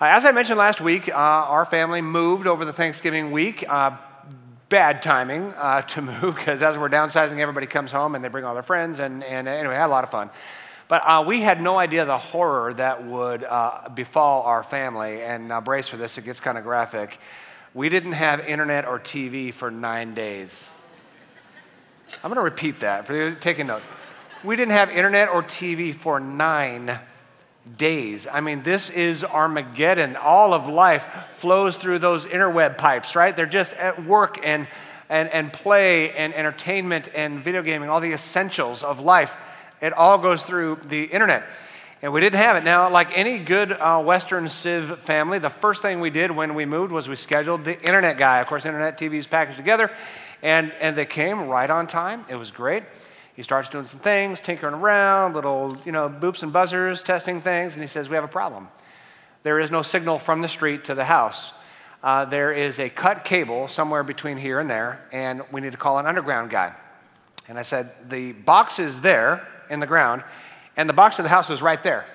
Uh, as I mentioned last week, uh, our family moved over the Thanksgiving week. Uh, bad timing uh, to move because as we're downsizing, everybody comes home and they bring all their friends. And, and anyway, I had a lot of fun. But uh, we had no idea the horror that would uh, befall our family. And now, brace for this, it gets kind of graphic. We didn't have internet or TV for nine days. I'm going to repeat that for you taking notes. We didn't have internet or TV for nine days. I mean, this is Armageddon. All of life flows through those interweb pipes, right? They're just at work and, and, and play and entertainment and video gaming, all the essentials of life. It all goes through the internet. And we didn't have it. Now, like any good uh, Western Civ family, the first thing we did when we moved was we scheduled the internet guy. Of course, internet TVs packaged together, and, and they came right on time. It was great. He starts doing some things, tinkering around, little, you know, boops and buzzers, testing things, and he says, We have a problem. There is no signal from the street to the house. Uh, there is a cut cable somewhere between here and there, and we need to call an underground guy. And I said, The box is there in the ground, and the box of the house is right there.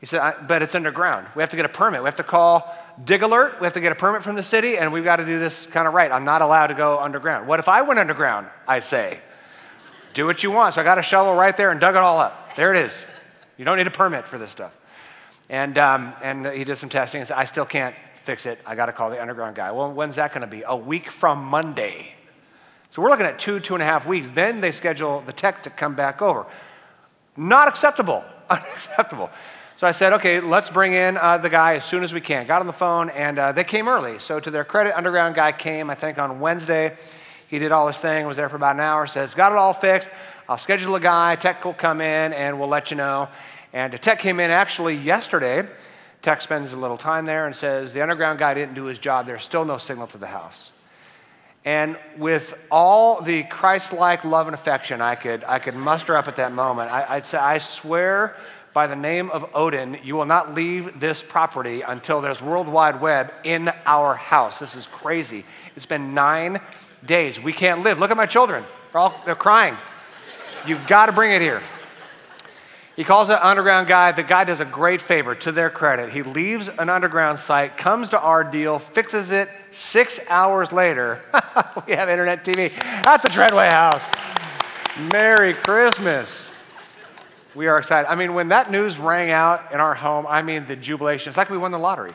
He said, But it's underground. We have to get a permit. We have to call Dig Alert. We have to get a permit from the city, and we've got to do this kind of right. I'm not allowed to go underground. What if I went underground? I say. Do what you want. So I got a shovel right there and dug it all up. There it is. You don't need a permit for this stuff. And, um, and he did some testing and said, I still can't fix it. I got to call the underground guy. Well, when's that going to be? A week from Monday. So we're looking at two, two and a half weeks. Then they schedule the tech to come back over. Not acceptable. Unacceptable. So I said, okay, let's bring in uh, the guy as soon as we can. Got on the phone, and uh, they came early. So to their credit, underground guy came, I think, on Wednesday. He did all his thing, was there for about an hour, says, Got it all fixed. I'll schedule a guy. Tech will come in and we'll let you know. And the Tech came in actually yesterday. Tech spends a little time there and says, The underground guy didn't do his job. There's still no signal to the house. And with all the Christ like love and affection I could, I could muster up at that moment, I, would say, I swear by the name of Odin, you will not leave this property until there's World Wide Web in our house. This is crazy. It's been nine days. We can't live. Look at my children. They're, all, they're crying. You've got to bring it here. He calls an underground guy. The guy does a great favor to their credit. He leaves an underground site, comes to our deal, fixes it. Six hours later, we have internet TV at the Treadway House. Merry Christmas. We are excited. I mean, when that news rang out in our home, I mean, the jubilation. It's like we won the lottery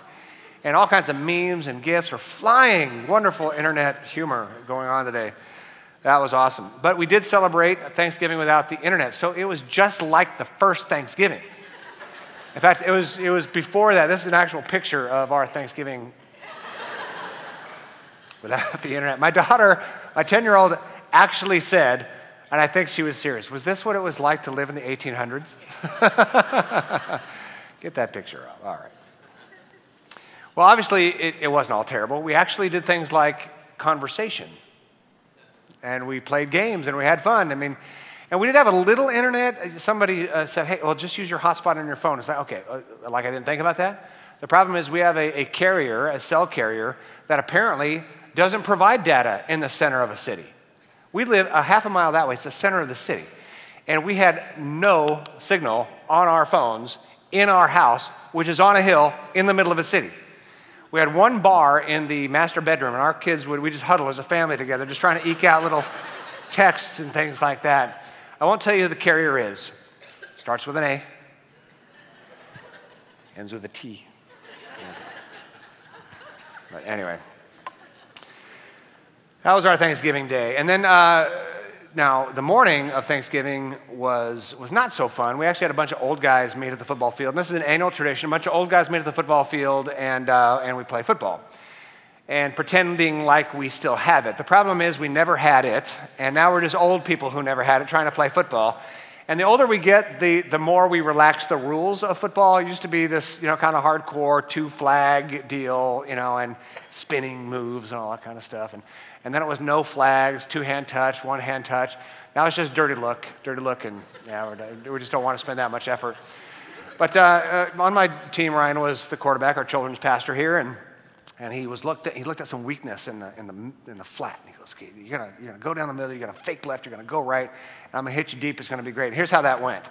and all kinds of memes and gifts are flying. Wonderful internet humor going on today. That was awesome. But we did celebrate Thanksgiving without the internet, so it was just like the first Thanksgiving. In fact, it was, it was before that. This is an actual picture of our Thanksgiving without the internet. My daughter, my 10 year old, actually said, and I think she was serious, was this what it was like to live in the 1800s? Get that picture up. All right. Well, obviously, it, it wasn't all terrible. We actually did things like conversation, and we played games, and we had fun. I mean, and we did have a little internet. Somebody uh, said, hey, well, just use your hotspot on your phone. It's like, okay, uh, like I didn't think about that. The problem is we have a, a carrier, a cell carrier, that apparently doesn't provide data in the center of a city. We live a half a mile that way, it's the center of the city. And we had no signal on our phones in our house, which is on a hill in the middle of a city. We had one bar in the master bedroom, and our kids would, we just huddle as a family together, just trying to eke out little texts and things like that. I won't tell you who the carrier is. Starts with an A, ends with a T. But anyway, that was our Thanksgiving day. And then, uh, now, the morning of Thanksgiving was, was not so fun. We actually had a bunch of old guys meet at the football field. And this is an annual tradition. A bunch of old guys meet at the football field, and, uh, and we play football. And pretending like we still have it. The problem is, we never had it, and now we're just old people who never had it trying to play football. And the older we get, the, the more we relax the rules of football. It used to be this, you know, kind of hardcore two flag deal, you know, and spinning moves and all that kind of stuff. And and then it was no flags, two hand touch, one hand touch. Now it's just dirty look, dirty look, and yeah, we just don't want to spend that much effort. But uh, uh, on my team, Ryan was the quarterback, our children's pastor here, and, and he was looked at, he looked at some weakness in the, in the, in the flat. And he goes, okay, you're gonna, you're gonna go down the middle, you're gonna fake left, you're gonna go right, and I'm gonna hit you deep, it's gonna be great. And here's how that went.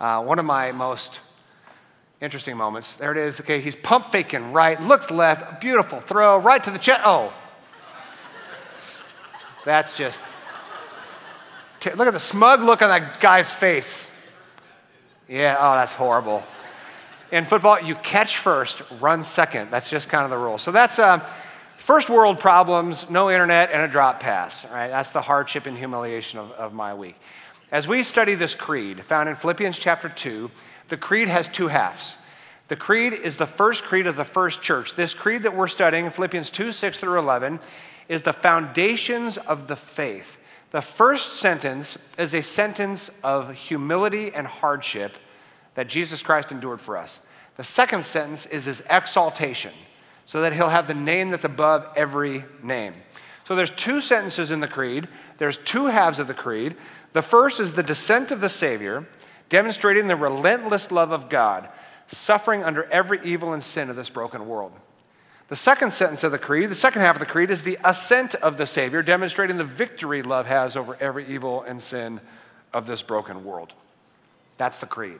Uh, one of my most Interesting moments. There it is. Okay, he's pump faking right, looks left, beautiful throw, right to the chest. Oh. That's just. Look at the smug look on that guy's face. Yeah, oh, that's horrible. In football, you catch first, run second. That's just kind of the rule. So that's uh, first world problems, no internet, and a drop pass. Right? That's the hardship and humiliation of, of my week. As we study this creed, found in Philippians chapter 2, the creed has two halves. The creed is the first creed of the first church. This creed that we're studying, Philippians 2 6 through 11, is the foundations of the faith. The first sentence is a sentence of humility and hardship that Jesus Christ endured for us. The second sentence is his exaltation, so that he'll have the name that's above every name. So there's two sentences in the creed. There's two halves of the creed. The first is the descent of the Savior, demonstrating the relentless love of God, suffering under every evil and sin of this broken world. The second sentence of the creed, the second half of the creed, is the ascent of the Savior, demonstrating the victory love has over every evil and sin of this broken world. That's the creed.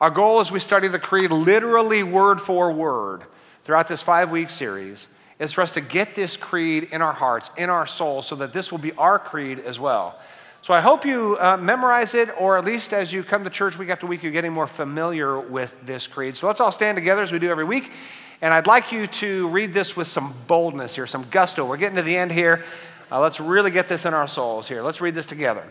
Our goal as we study the creed literally word for word throughout this five week series is for us to get this creed in our hearts, in our souls, so that this will be our creed as well. So I hope you uh, memorize it, or at least as you come to church week after week, you're getting more familiar with this creed. So let's all stand together as we do every week. And I'd like you to read this with some boldness here, some gusto. We're getting to the end here. Uh, let's really get this in our souls here. Let's read this together.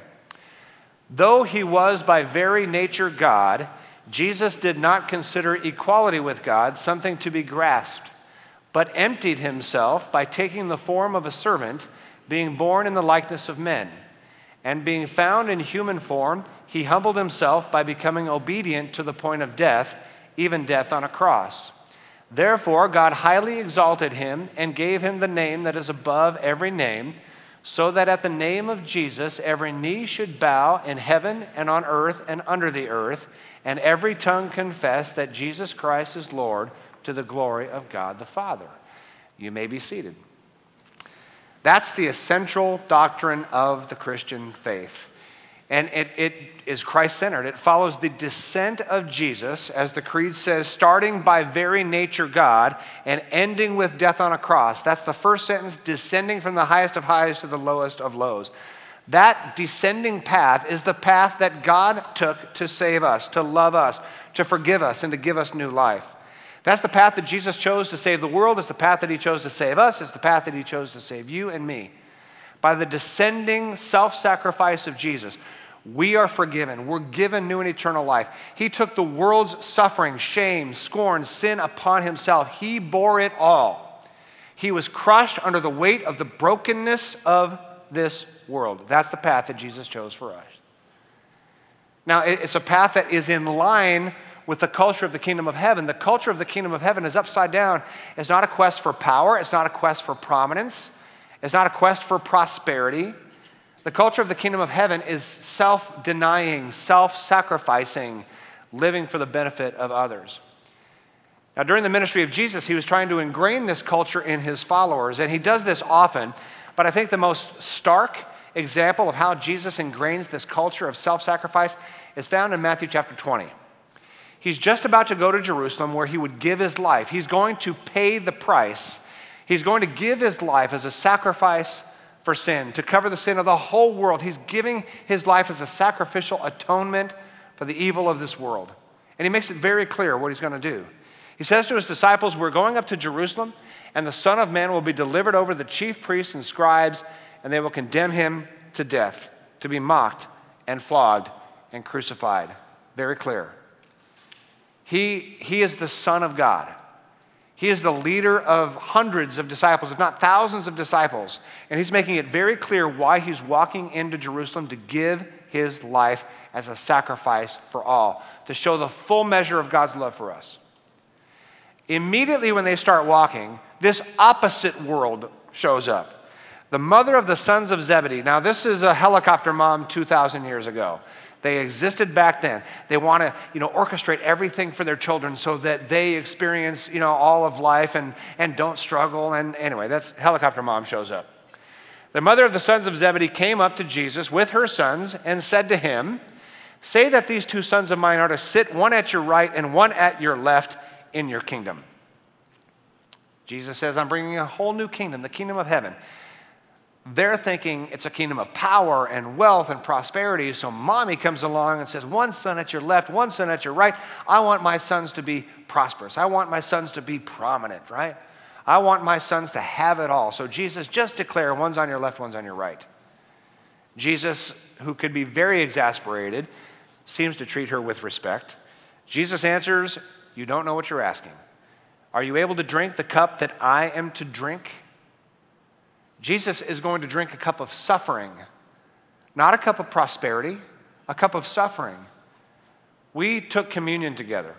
Though he was by very nature God, Jesus did not consider equality with God something to be grasped, but emptied himself by taking the form of a servant, being born in the likeness of men. And being found in human form, he humbled himself by becoming obedient to the point of death, even death on a cross. Therefore, God highly exalted him and gave him the name that is above every name, so that at the name of Jesus every knee should bow in heaven and on earth and under the earth, and every tongue confess that Jesus Christ is Lord to the glory of God the Father. You may be seated. That's the essential doctrine of the Christian faith. And it, it is Christ centered. It follows the descent of Jesus, as the Creed says, starting by very nature God and ending with death on a cross. That's the first sentence, descending from the highest of highs to the lowest of lows. That descending path is the path that God took to save us, to love us, to forgive us, and to give us new life. That's the path that Jesus chose to save the world. It's the path that he chose to save us. It's the path that he chose to save you and me. By the descending self sacrifice of Jesus, we are forgiven. We're given new and eternal life. He took the world's suffering, shame, scorn, sin upon himself. He bore it all. He was crushed under the weight of the brokenness of this world. That's the path that Jesus chose for us. Now, it's a path that is in line with the culture of the kingdom of heaven. The culture of the kingdom of heaven is upside down. It's not a quest for power, it's not a quest for prominence, it's not a quest for prosperity. The culture of the kingdom of heaven is self denying, self sacrificing, living for the benefit of others. Now, during the ministry of Jesus, he was trying to ingrain this culture in his followers, and he does this often. But I think the most stark example of how Jesus ingrains this culture of self sacrifice is found in Matthew chapter 20. He's just about to go to Jerusalem where he would give his life. He's going to pay the price. He's going to give his life as a sacrifice for sin, to cover the sin of the whole world. He's giving his life as a sacrificial atonement for the evil of this world. And he makes it very clear what he's going to do. He says to his disciples, We're going up to Jerusalem, and the Son of Man will be delivered over the chief priests and scribes, and they will condemn him to death, to be mocked and flogged and crucified. Very clear. He, he is the Son of God. He is the leader of hundreds of disciples, if not thousands of disciples. And he's making it very clear why he's walking into Jerusalem to give his life as a sacrifice for all, to show the full measure of God's love for us. Immediately when they start walking, this opposite world shows up. The mother of the sons of Zebedee. Now, this is a helicopter mom 2,000 years ago. They existed back then. They want to, you know, orchestrate everything for their children so that they experience, you know, all of life and, and don't struggle. And anyway, that's helicopter mom shows up. The mother of the sons of Zebedee came up to Jesus with her sons and said to him, Say that these two sons of mine are to sit one at your right and one at your left in your kingdom. Jesus says, I'm bringing a whole new kingdom, the kingdom of heaven. They're thinking it's a kingdom of power and wealth and prosperity. So mommy comes along and says, One son at your left, one son at your right. I want my sons to be prosperous. I want my sons to be prominent, right? I want my sons to have it all. So Jesus just declare one's on your left, one's on your right. Jesus, who could be very exasperated, seems to treat her with respect. Jesus answers, You don't know what you're asking. Are you able to drink the cup that I am to drink? Jesus is going to drink a cup of suffering, not a cup of prosperity, a cup of suffering. We took communion together.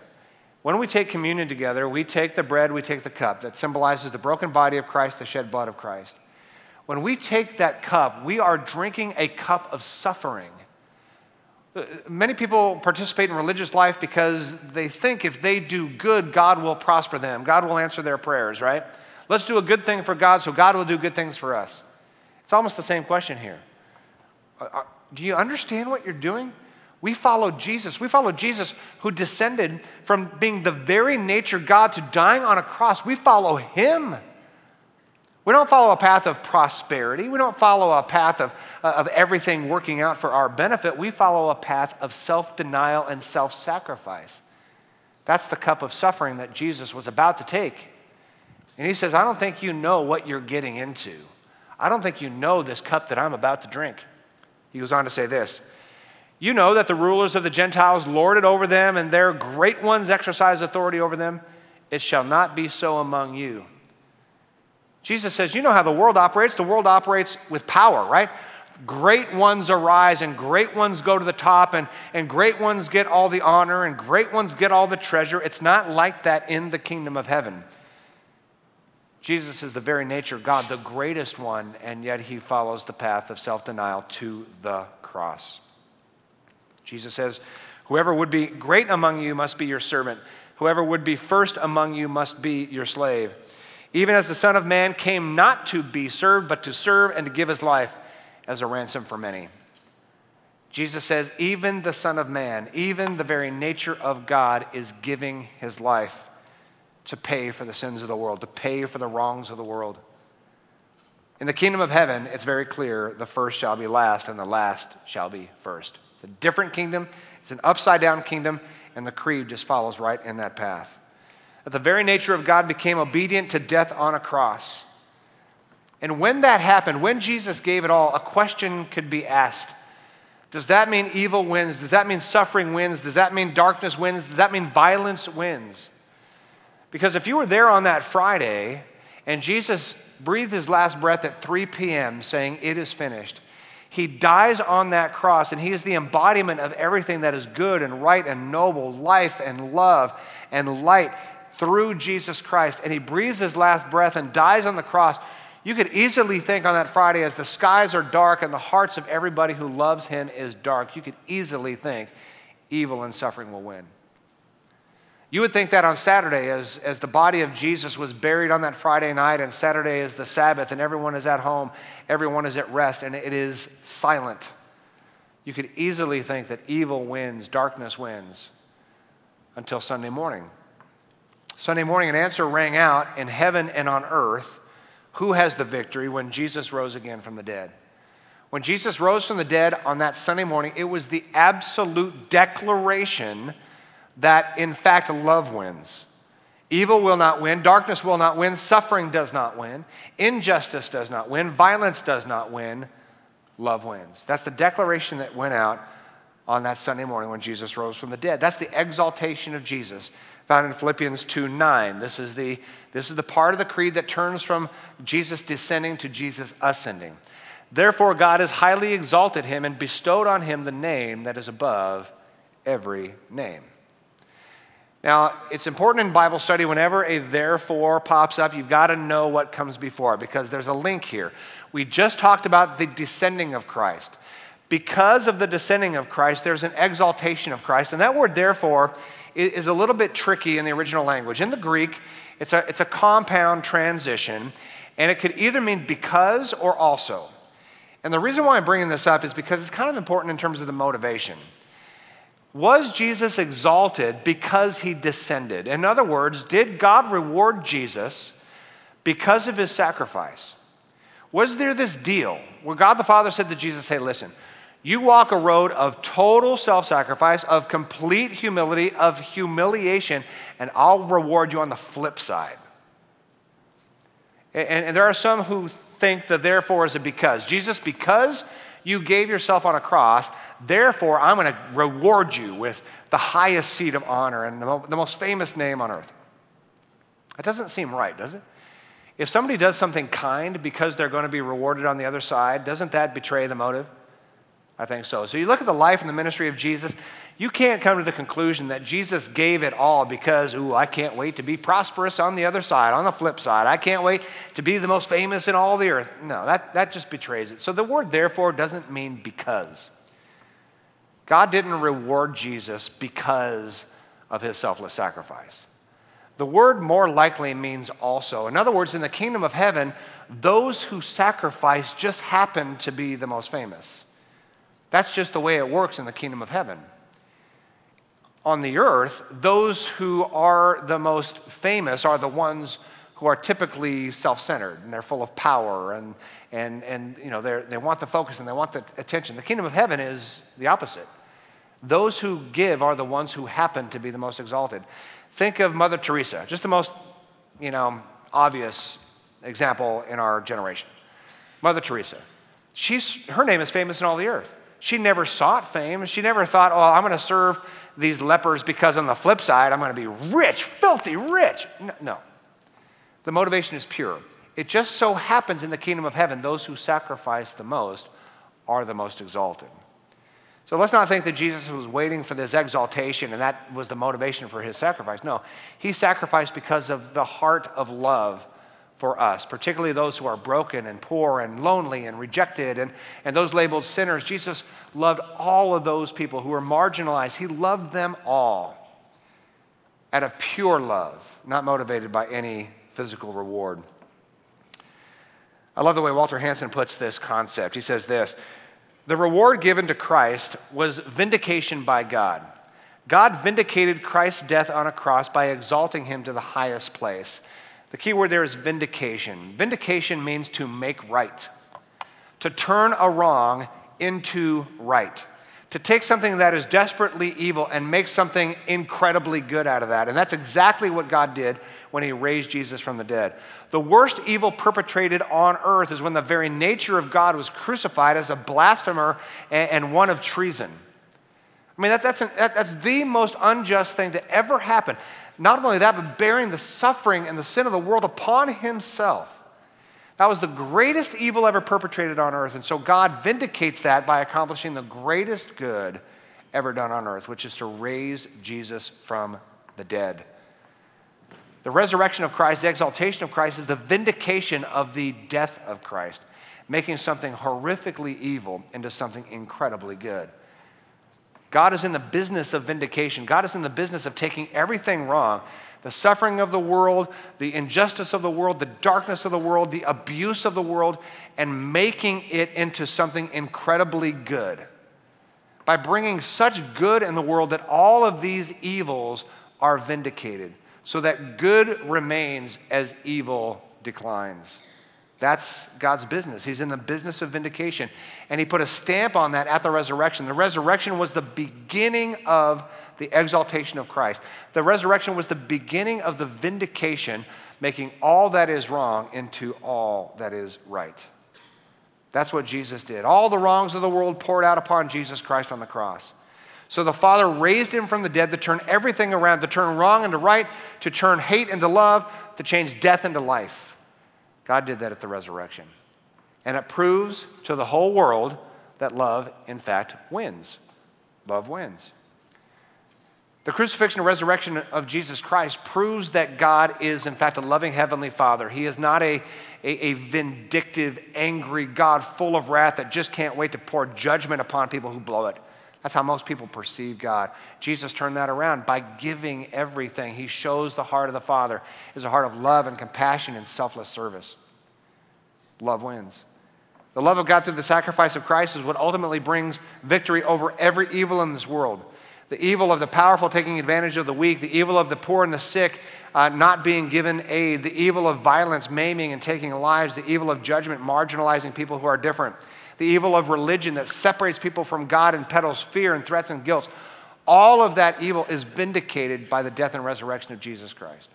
When we take communion together, we take the bread, we take the cup that symbolizes the broken body of Christ, the shed blood of Christ. When we take that cup, we are drinking a cup of suffering. Uh, many people participate in religious life because they think if they do good, God will prosper them. God will answer their prayers, right? Let's do a good thing for God so God will do good things for us. It's almost the same question here. Uh, uh, do you understand what you're doing? We follow Jesus. We follow Jesus who descended from being the very nature God to dying on a cross. We follow him. We don't follow a path of prosperity. We don't follow a path of, uh, of everything working out for our benefit. We follow a path of self denial and self sacrifice. That's the cup of suffering that Jesus was about to take. And he says, I don't think you know what you're getting into. I don't think you know this cup that I'm about to drink. He goes on to say this You know that the rulers of the Gentiles lord it over them, and their great ones exercise authority over them. It shall not be so among you. Jesus says, You know how the world operates? The world operates with power, right? Great ones arise and great ones go to the top, and, and great ones get all the honor and great ones get all the treasure. It's not like that in the kingdom of heaven. Jesus is the very nature of God, the greatest one, and yet he follows the path of self denial to the cross. Jesus says, Whoever would be great among you must be your servant. Whoever would be first among you must be your slave even as the Son of Man came not to be served, but to serve and to give his life as a ransom for many. Jesus says, even the Son of Man, even the very nature of God, is giving his life to pay for the sins of the world, to pay for the wrongs of the world. In the kingdom of heaven, it's very clear the first shall be last and the last shall be first. It's a different kingdom, it's an upside down kingdom, and the creed just follows right in that path that the very nature of God became obedient to death on a cross. And when that happened, when Jesus gave it all, a question could be asked Does that mean evil wins? Does that mean suffering wins? Does that mean darkness wins? Does that mean violence wins? Because if you were there on that Friday and Jesus breathed his last breath at 3 p.m., saying, It is finished, he dies on that cross and he is the embodiment of everything that is good and right and noble, life and love and light through Jesus Christ and he breathes his last breath and dies on the cross, you could easily think on that Friday, as the skies are dark and the hearts of everybody who loves him is dark, you could easily think evil and suffering will win. You would think that on Saturday, as, as the body of Jesus was buried on that Friday night, and Saturday is the Sabbath, and everyone is at home, everyone is at rest, and it is silent. You could easily think that evil wins, darkness wins, until Sunday morning Sunday morning, an answer rang out in heaven and on earth who has the victory when Jesus rose again from the dead. When Jesus rose from the dead on that Sunday morning, it was the absolute declaration that, in fact, love wins. Evil will not win, darkness will not win, suffering does not win, injustice does not win, violence does not win, love wins. That's the declaration that went out on that Sunday morning when Jesus rose from the dead. That's the exaltation of Jesus found in Philippians 2 9. This is, the, this is the part of the creed that turns from Jesus descending to Jesus ascending. Therefore, God has highly exalted him and bestowed on him the name that is above every name. Now, it's important in Bible study whenever a therefore pops up, you've got to know what comes before because there's a link here. We just talked about the descending of Christ. Because of the descending of Christ, there's an exaltation of Christ. And that word, therefore, is a little bit tricky in the original language. In the Greek, it's a, it's a compound transition, and it could either mean because or also. And the reason why I'm bringing this up is because it's kind of important in terms of the motivation. Was Jesus exalted because he descended? In other words, did God reward Jesus because of his sacrifice? Was there this deal where God the Father said to Jesus, Hey, listen, you walk a road of total self sacrifice, of complete humility, of humiliation, and I'll reward you on the flip side. And, and, there are some who think that therefore is a because. Jesus, because you gave yourself on a cross, therefore I'm going to reward you with the highest seat of honor and the, most famous name on earth. That doesn't seem right, does it? If somebody does something kind because they're going to be rewarded on the other side, doesn't that betray the motive? I think so. So you look at the life and the ministry of Jesus, you can't come to the conclusion that Jesus gave it all because, ooh, I can't wait to be prosperous on the other side, on the flip side. I can't wait to be the most famous in all the earth. No, that, that just betrays it. So the word therefore doesn't mean because. God didn't reward Jesus because of his selfless sacrifice. The word more likely means also. In other words, in the kingdom of heaven, those who sacrifice just happen to be the most famous. That's just the way it works in the kingdom of heaven. On the earth, those who are the most famous are the ones who are typically self-centered and they're full of power and, and, and you know, they want the focus and they want the attention. The kingdom of heaven is the opposite. Those who give are the ones who happen to be the most exalted. Think of Mother Teresa, just the most, you know, obvious example in our generation. Mother Teresa. She's, her name is famous in all the earth. She never sought fame. She never thought, oh, I'm going to serve these lepers because on the flip side, I'm going to be rich, filthy rich. No. The motivation is pure. It just so happens in the kingdom of heaven, those who sacrifice the most are the most exalted. So let's not think that Jesus was waiting for this exaltation and that was the motivation for his sacrifice. No, he sacrificed because of the heart of love for us, particularly those who are broken and poor and lonely and rejected and, and those labeled sinners. Jesus loved all of those people who were marginalized. He loved them all out of pure love, not motivated by any physical reward. I love the way Walter Hansen puts this concept. He says this the reward given to Christ was vindication by God. God vindicated Christ's death on a cross by exalting him to the highest place. The key word there is vindication. Vindication means to make right, to turn a wrong into right, to take something that is desperately evil and make something incredibly good out of that. And that's exactly what God did when he raised Jesus from the dead. The worst evil perpetrated on earth is when the very nature of God was crucified as a blasphemer and, one of treason. I mean, that, that's, an, that, that's the most unjust thing to ever happen. Not only that, but bearing the suffering and the sin of the world upon himself. That was the greatest evil ever perpetrated on earth. And so God vindicates that by accomplishing the greatest good ever done on earth, which is to raise Jesus from the dead. The resurrection of Christ, the exaltation of Christ, is the vindication of the death of Christ, making something horrifically evil into something incredibly good. God is in the business of vindication. God is in the business of taking everything wrong the suffering of the world, the injustice of the world, the darkness of the world, the abuse of the world, and making it into something incredibly good. By bringing such good in the world that all of these evils are vindicated so that good remains as evil declines. That's God's business. He's in the business of vindication. And he put a stamp on that at the resurrection. The resurrection was the beginning of the exaltation of Christ. The resurrection was the beginning of the vindication, making all that is wrong into all that is right. That's what Jesus did. All the wrongs of the world poured out upon Jesus Christ on the cross. So the Father raised him from the dead to turn everything around, to turn wrong into right, to turn hate into love, to change death into life. God did that at the resurrection. And it proves to the whole world that love, in fact, wins. Love wins. The crucifixion and resurrection of Jesus Christ proves that God is, in fact, a loving Heavenly Father. He is not a, a, a, vindictive, angry God full of wrath that just can't wait to pour judgment upon people who blow it. That's how most people perceive God. Jesus turned that around by giving everything. He shows the heart of the Father is a heart of love and compassion and selfless service. Love wins. The love of God through the sacrifice of Christ is what ultimately brings victory over every evil in this world. the evil of the powerful taking advantage of the weak, the evil of the poor and the sick uh, not being given aid, the evil of violence, maiming and taking lives, the evil of judgment, marginalizing people who are different, the evil of religion that separates people from God and peddles fear and threats and guilt. All of that evil is vindicated by the death and resurrection of Jesus Christ.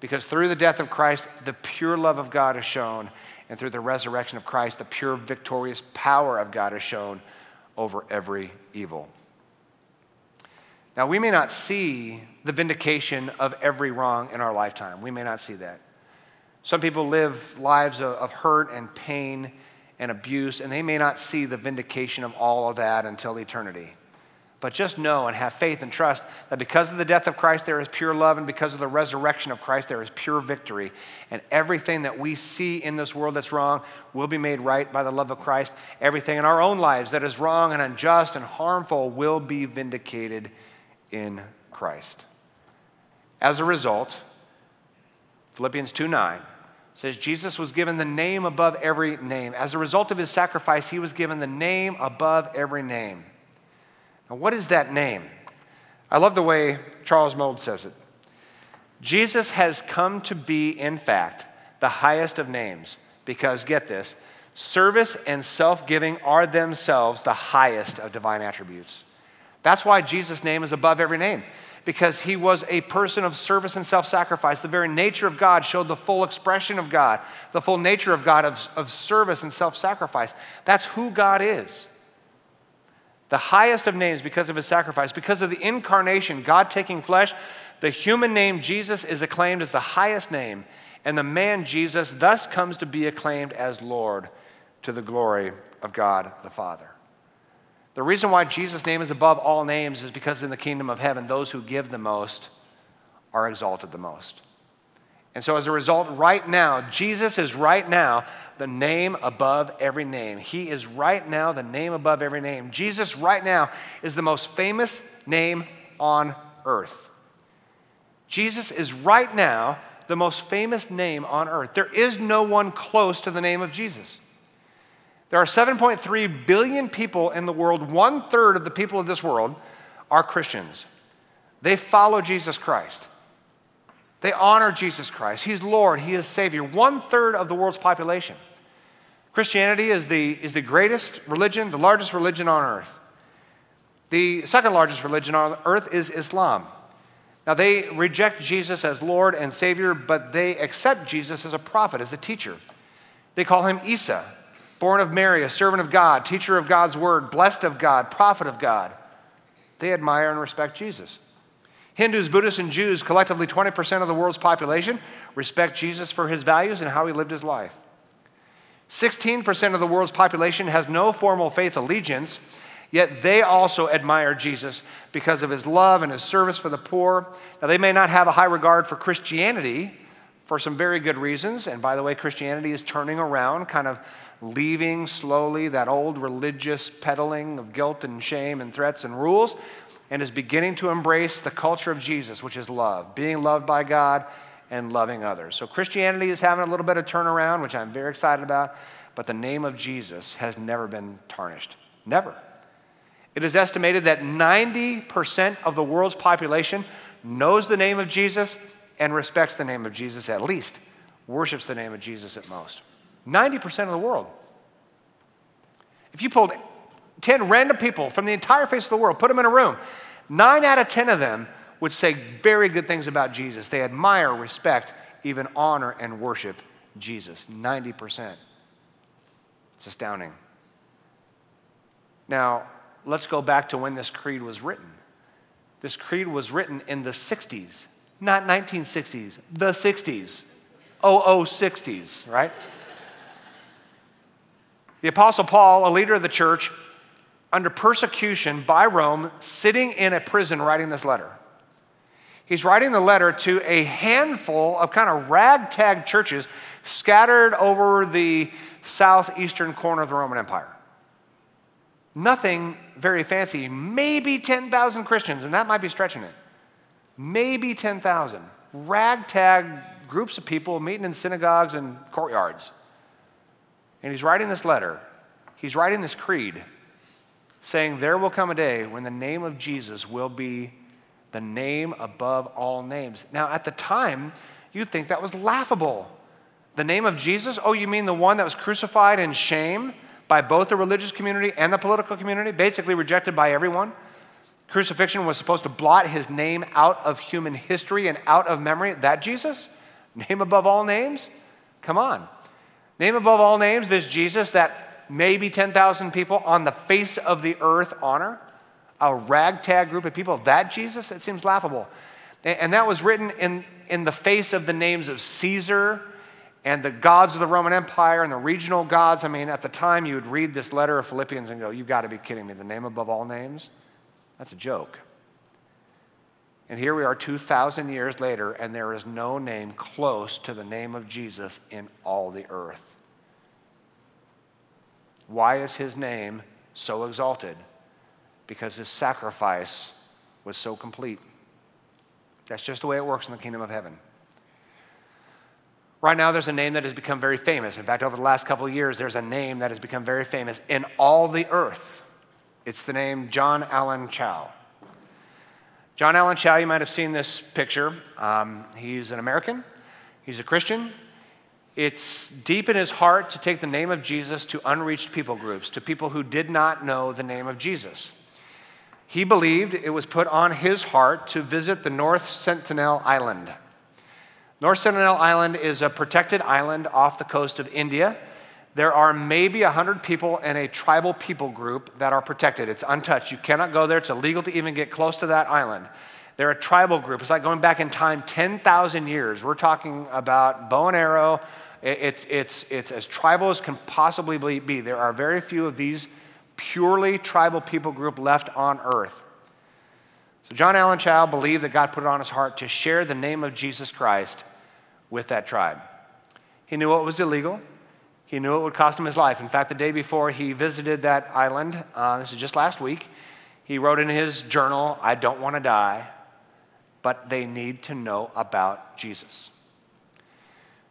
Because through the death of Christ, the pure love of God is shown, and through the resurrection of Christ, the pure victorious power of God is shown over every evil. Now, we may not see the vindication of every wrong in our lifetime. We may not see that. Some people live lives of, of, hurt and pain and abuse, and they may not see the vindication of all of that until eternity. But just know and have faith and trust that because of the death of Christ, there is pure love, and because of the resurrection of Christ, there is pure victory. And everything that we see in this world that's wrong will be made right by the love of Christ. Everything in our own lives that is wrong and unjust and harmful will be vindicated in Christ. As a result, Philippians 2 9 says Jesus was given the name above every name. As a result of his sacrifice, he was given the name above every name. Now, what is that name? I love the way Charles Moule says it. Jesus has come to be, in fact, the highest of names because, get this, service and self giving are themselves the highest of divine attributes. That's why Jesus' name is above every name, because he was a person of service and self sacrifice. The very nature of God showed the full expression of God, the full nature of God of, of service and self sacrifice. That's who God is. The highest of names because of his sacrifice, because of the incarnation, God taking flesh, the human name Jesus is acclaimed as the highest name, and the man Jesus thus comes to be acclaimed as Lord to the glory of God the Father. The reason why Jesus' name is above all names is because in the kingdom of heaven, those who give the most are exalted the most. And so, as a result, right now, Jesus is right now the name above every name. He is right now the name above every name. Jesus, right now, is the most famous name on earth. Jesus is right now the most famous name on earth. There is no one close to the name of Jesus. There are 7.3 billion people in the world. One third of the people of this world are Christians. They follow Jesus Christ. They honor Jesus Christ. He's Lord, He is Savior. One third of the world's population. Christianity is the, is the greatest religion, the largest religion on earth. The second largest religion on earth is Islam. Now, they reject Jesus as Lord and Savior, but they accept Jesus as a prophet, as a teacher. They call him Isa, born of Mary, a servant of God, teacher of God's word, blessed of God, prophet of God. They admire and respect Jesus. Hindus, Buddhists, and Jews, collectively 20% of the world's population, respect Jesus for his values and how he lived his life. 16% of the world's population has no formal faith allegiance, yet they also admire Jesus because of his love and his service for the poor. Now, they may not have a high regard for Christianity for some very good reasons. And by the way, Christianity is turning around, kind of leaving slowly that old religious peddling of guilt and shame and threats and rules, and is beginning to embrace the culture of Jesus, which is love, being loved by God and loving others. So Christianity is having a little bit of turnaround, which I'm very excited about, but the name of Jesus has never been tarnished. Never. It is estimated that 90% of the world's population knows the name of Jesus and respects the name of Jesus at least, worships the name of Jesus at most. 90% of the world. If you pulled 10 random people from the entire face of the world, put them in a room, nine out of 10 of them would say very good things about Jesus. They admire, respect, even honor and worship Jesus. 90%. It's astounding. Now, let's go back to when this creed was written. This creed was written in the 60s, not 1960s, the 60s, 0060s, right? The Apostle Paul, a leader of the church, under persecution by Rome, sitting in a prison writing this letter. He's writing the letter to a handful of kind of ragtag churches scattered over the southeastern corner of the Roman Empire. Nothing very fancy, maybe 10,000 Christians, and that might be stretching it. Maybe 10,000. Ragtag groups of people meeting in synagogues and courtyards. And he's writing this letter, he's writing this creed saying, There will come a day when the name of Jesus will be the name above all names. Now, at the time, you'd think that was laughable. The name of Jesus? Oh, you mean the one that was crucified in shame by both the religious community and the political community, basically rejected by everyone? Crucifixion was supposed to blot his name out of human history and out of memory. That Jesus? Name above all names? Come on. Name above all names, this Jesus that maybe 10,000 people on the face of the earth honor? A ragtag group of people? That Jesus? It seems laughable. And that was written in, in the face of the names of Caesar and the gods of the Roman Empire and the regional gods. I mean, at the time, you would read this letter of Philippians and go, You've got to be kidding me. The name above all names? That's a joke. And here we are 2,000 years later, and there is no name close to the name of Jesus in all the earth. Why is his name so exalted? Because his sacrifice was so complete. That's just the way it works in the kingdom of heaven. Right now, there's a name that has become very famous. In fact, over the last couple of years, there's a name that has become very famous in all the earth. It's the name John Allen Chau. John Allen Chau, you might have seen this picture. Um, he's an American, he's a Christian. It's deep in his heart to take the name of Jesus to unreached people groups, to people who did not know the name of Jesus. He believed it was put on his heart to visit the North Sentinel Island. North Sentinel Island is a protected island off the coast of India there are maybe 100 people in a tribal people group that are protected. It's untouched. You cannot go there. It's illegal to even get close to that island. They're a tribal group. It's like going back in time 10,000 years. We're talking about bow and arrow. It's, it's, it's as tribal as can possibly be. There are very few of these purely tribal people group left on earth. So John Allen Chau believed that God put it on his heart to share the name of Jesus Christ with that tribe. He knew it was illegal. He knew it would cost him his life. In fact, the day before he visited that island, uh, this is just last week, he wrote in his journal, I don't want to die, but they need to know about Jesus.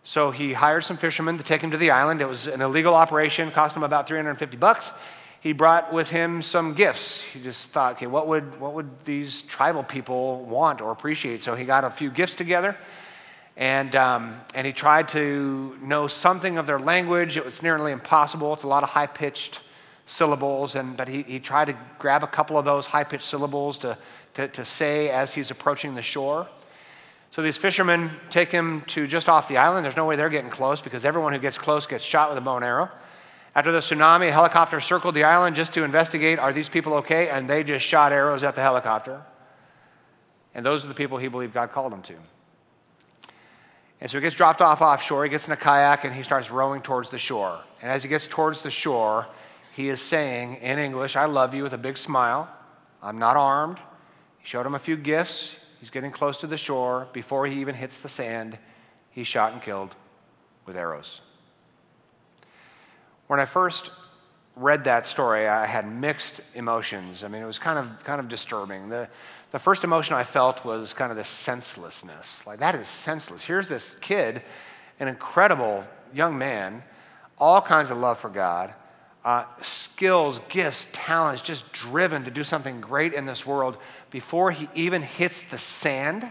So he hired some fishermen to take him to the island. It was an illegal operation, cost him about 350 bucks. He brought with him some gifts. He just thought, okay, what would, what would these tribal people want or appreciate? So he got a few gifts together and, um, and he tried to know something of their language. It was nearly impossible. It's a lot of high pitched syllables, and, but he, he tried to grab a couple of those high pitched syllables to, to, to say as he's approaching the shore. So these fishermen take him to just off the island. There's no way they're getting close because everyone who gets close gets shot with a bow and arrow. After the tsunami, a helicopter circled the island just to investigate are these people okay? And they just shot arrows at the helicopter. And those are the people he believed God called him to. And so he gets dropped off offshore. He gets in a kayak and he starts rowing towards the shore. And as he gets towards the shore, he is saying in English, I love you with a big smile. I'm not armed. He showed him a few gifts. He's getting close to the shore. Before he even hits the sand, he's shot and killed with arrows. When I first read that story, I had mixed emotions. I mean, it was kind of, kind of disturbing. The, the first emotion I felt was kind of this senselessness. Like, that is senseless. Here's this kid, an incredible young man, all kinds of love for God, uh, skills, gifts, talents, just driven to do something great in this world. Before he even hits the sand,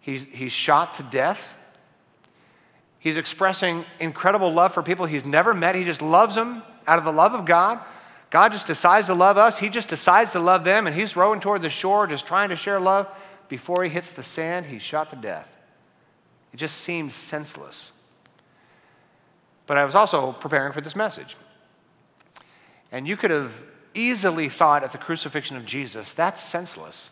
he's, he's shot to death. He's expressing incredible love for people he's never met. He just loves them out of the love of God. God just decides to love us. He just decides to love them, and he's rowing toward the shore, just trying to share love. Before he hits the sand, he's shot to death. It just seems senseless. But I was also preparing for this message. And you could have easily thought at the crucifixion of Jesus, that's senseless.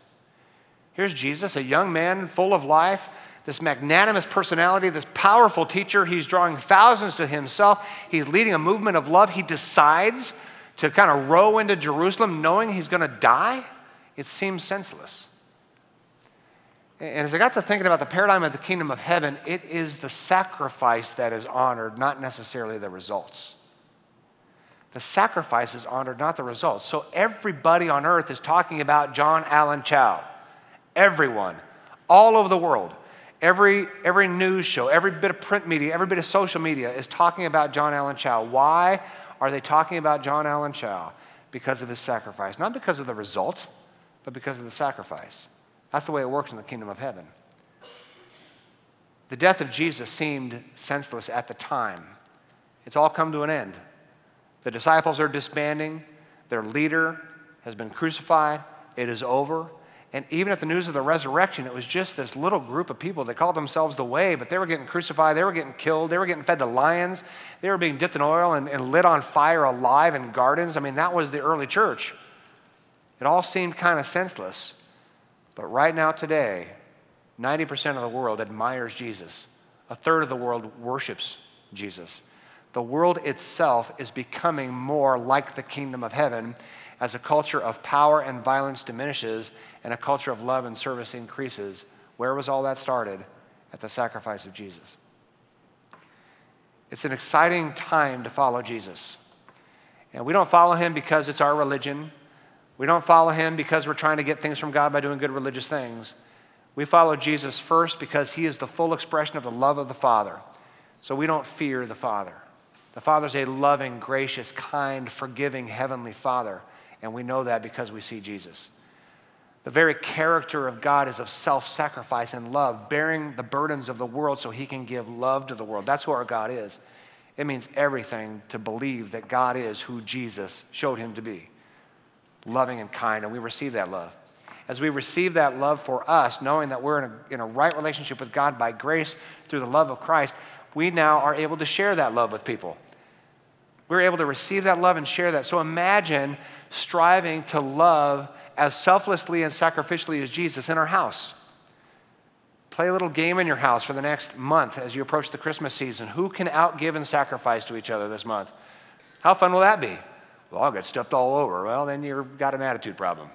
Here's Jesus, a young man full of life, this magnanimous personality, this powerful teacher. He's drawing thousands to himself. He's leading a movement of love. He decides to kind of row into Jerusalem knowing he's going to die, it seems senseless. And as I got to thinking about the paradigm of the kingdom of heaven, it is the sacrifice that is honored, not necessarily the results. The sacrifice is honored, not the results. So everybody on earth is talking about John Allen Chau. Everyone, all over the world. Every, every news show, every bit of print media, every bit of social media is talking about John Allen Chau. Why? are they talking about John Allen Chau? because of his sacrifice. Not because of the result, but because of the sacrifice. That's the way it works in the kingdom of heaven. The death of Jesus seemed senseless at the time. It's all come to an end. The disciples are disbanding, their leader has been crucified, it is over. And even at the news of the resurrection, it was just this little group of people that called themselves the way, but they were getting crucified, they were getting killed, they were getting fed to lions, they were being dipped in oil and, and lit on fire alive in gardens. I mean, that was the early church. It all seemed kind of senseless. But right now, today, 90% of the world admires Jesus. A third of the world worships Jesus. The world itself is becoming more like the kingdom of heaven as a culture of power and violence diminishes and a culture of love and service increases, where was all that started? At the sacrifice of Jesus. It's an exciting time to follow Jesus. And we don't follow him because it's our religion. We don't follow him because we're trying to get things from God by doing good religious things. We follow Jesus first because he is the full expression of the love of the Father. So we don't fear the Father. The Father's a loving, gracious, kind, forgiving, heavenly Father. And we know that because we see Jesus. The very character of God is of self sacrifice and love, bearing the burdens of the world so he can give love to the world. That's who our God is. It means everything to believe that God is who Jesus showed him to be loving and kind, and we receive that love. As we receive that love for us, knowing that we're in a, in a right relationship with God by grace through the love of Christ, we now are able to share that love with people. We're able to receive that love and share that. So imagine striving to love as selflessly and sacrificially as Jesus in our house. Play a little game in your house for the next month as you approach the Christmas season. Who can outgive and sacrifice to each other this month? How fun will that be? Well, I'll get stuffed all over. Well, then you've got an attitude problem.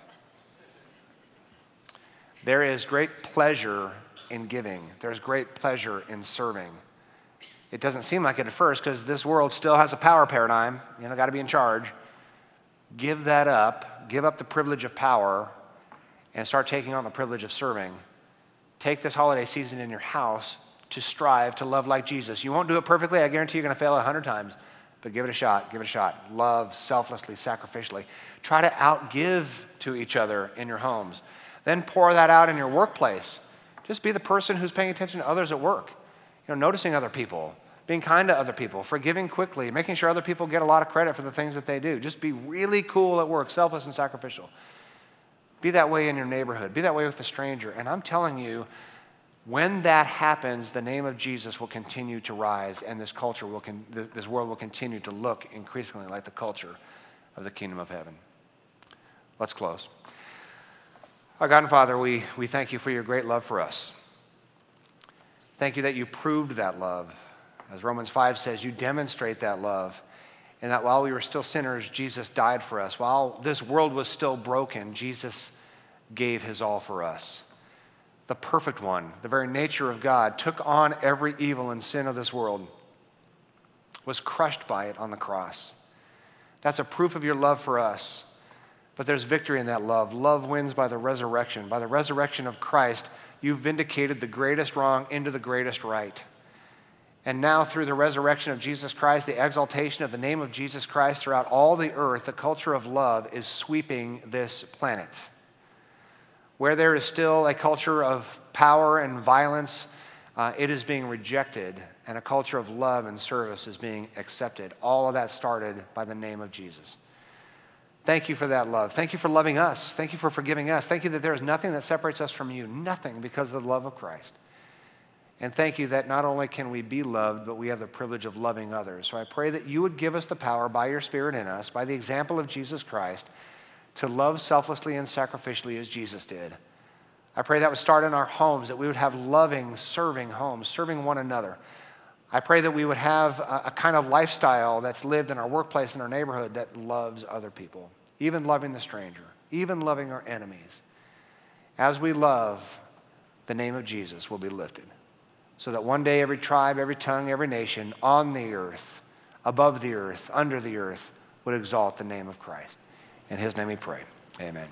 There is great pleasure in giving, there's great pleasure in serving. It doesn't seem like it at first because this world still has a power paradigm. You know, got to be in charge. Give that up. Give up the privilege of power and start taking on the privilege of serving. Take this holiday season in your house to strive to love like Jesus. You won't do it perfectly. I guarantee you're going to fail a hundred times, but give it a shot. Give it a shot. Love selflessly, sacrificially. Try to outgive to each other in your homes. Then pour that out in your workplace. Just be the person who's paying attention to others at work. You know, noticing other people, being kind to other people, forgiving quickly, making sure other people get a lot of credit for the things that they do. Just be really cool at work, selfless and sacrificial. Be that way in your neighborhood, be that way with a stranger. And I'm telling you, when that happens, the name of Jesus will continue to rise, and this culture will, con- this world will continue to look increasingly like the culture of the kingdom of heaven. Let's close. Our God and Father, we, we thank you for your great love for us. Thank you that you proved that love. As Romans 5 says, you demonstrate that love. And that while we were still sinners, Jesus died for us. While this world was still broken, Jesus gave his all for us. The perfect one, the very nature of God, took on every evil and sin of this world, was crushed by it on the cross. That's a proof of your love for us. But there's victory in that love. Love wins by the resurrection. By the resurrection of Christ, you've vindicated the greatest wrong into the greatest right. And now, through the resurrection of Jesus Christ, the exaltation of the name of Jesus Christ throughout all the earth, the culture of love is sweeping this planet. Where there is still a culture of power and violence, uh, it is being rejected, and a culture of love and service is being accepted. All of that started by the name of Jesus. Thank you for that love. Thank you for loving us. Thank you for forgiving us. Thank you that there is nothing that separates us from you, nothing because of the love of Christ. And thank you that not only can we be loved, but we have the privilege of loving others. So I pray that you would give us the power by your Spirit in us, by the example of Jesus Christ, to love selflessly and sacrificially as Jesus did. I pray that would start in our homes, that we would have loving, serving homes, serving one another. I pray that we would have a, kind of lifestyle that's lived in our workplace, in our neighborhood, that loves other people even loving the stranger, even loving our enemies. As we love, the name of Jesus will be lifted. So that one day every tribe, every tongue, every nation on the earth, above the earth, under the earth, would exalt the name of Christ. In his name we pray. Amen.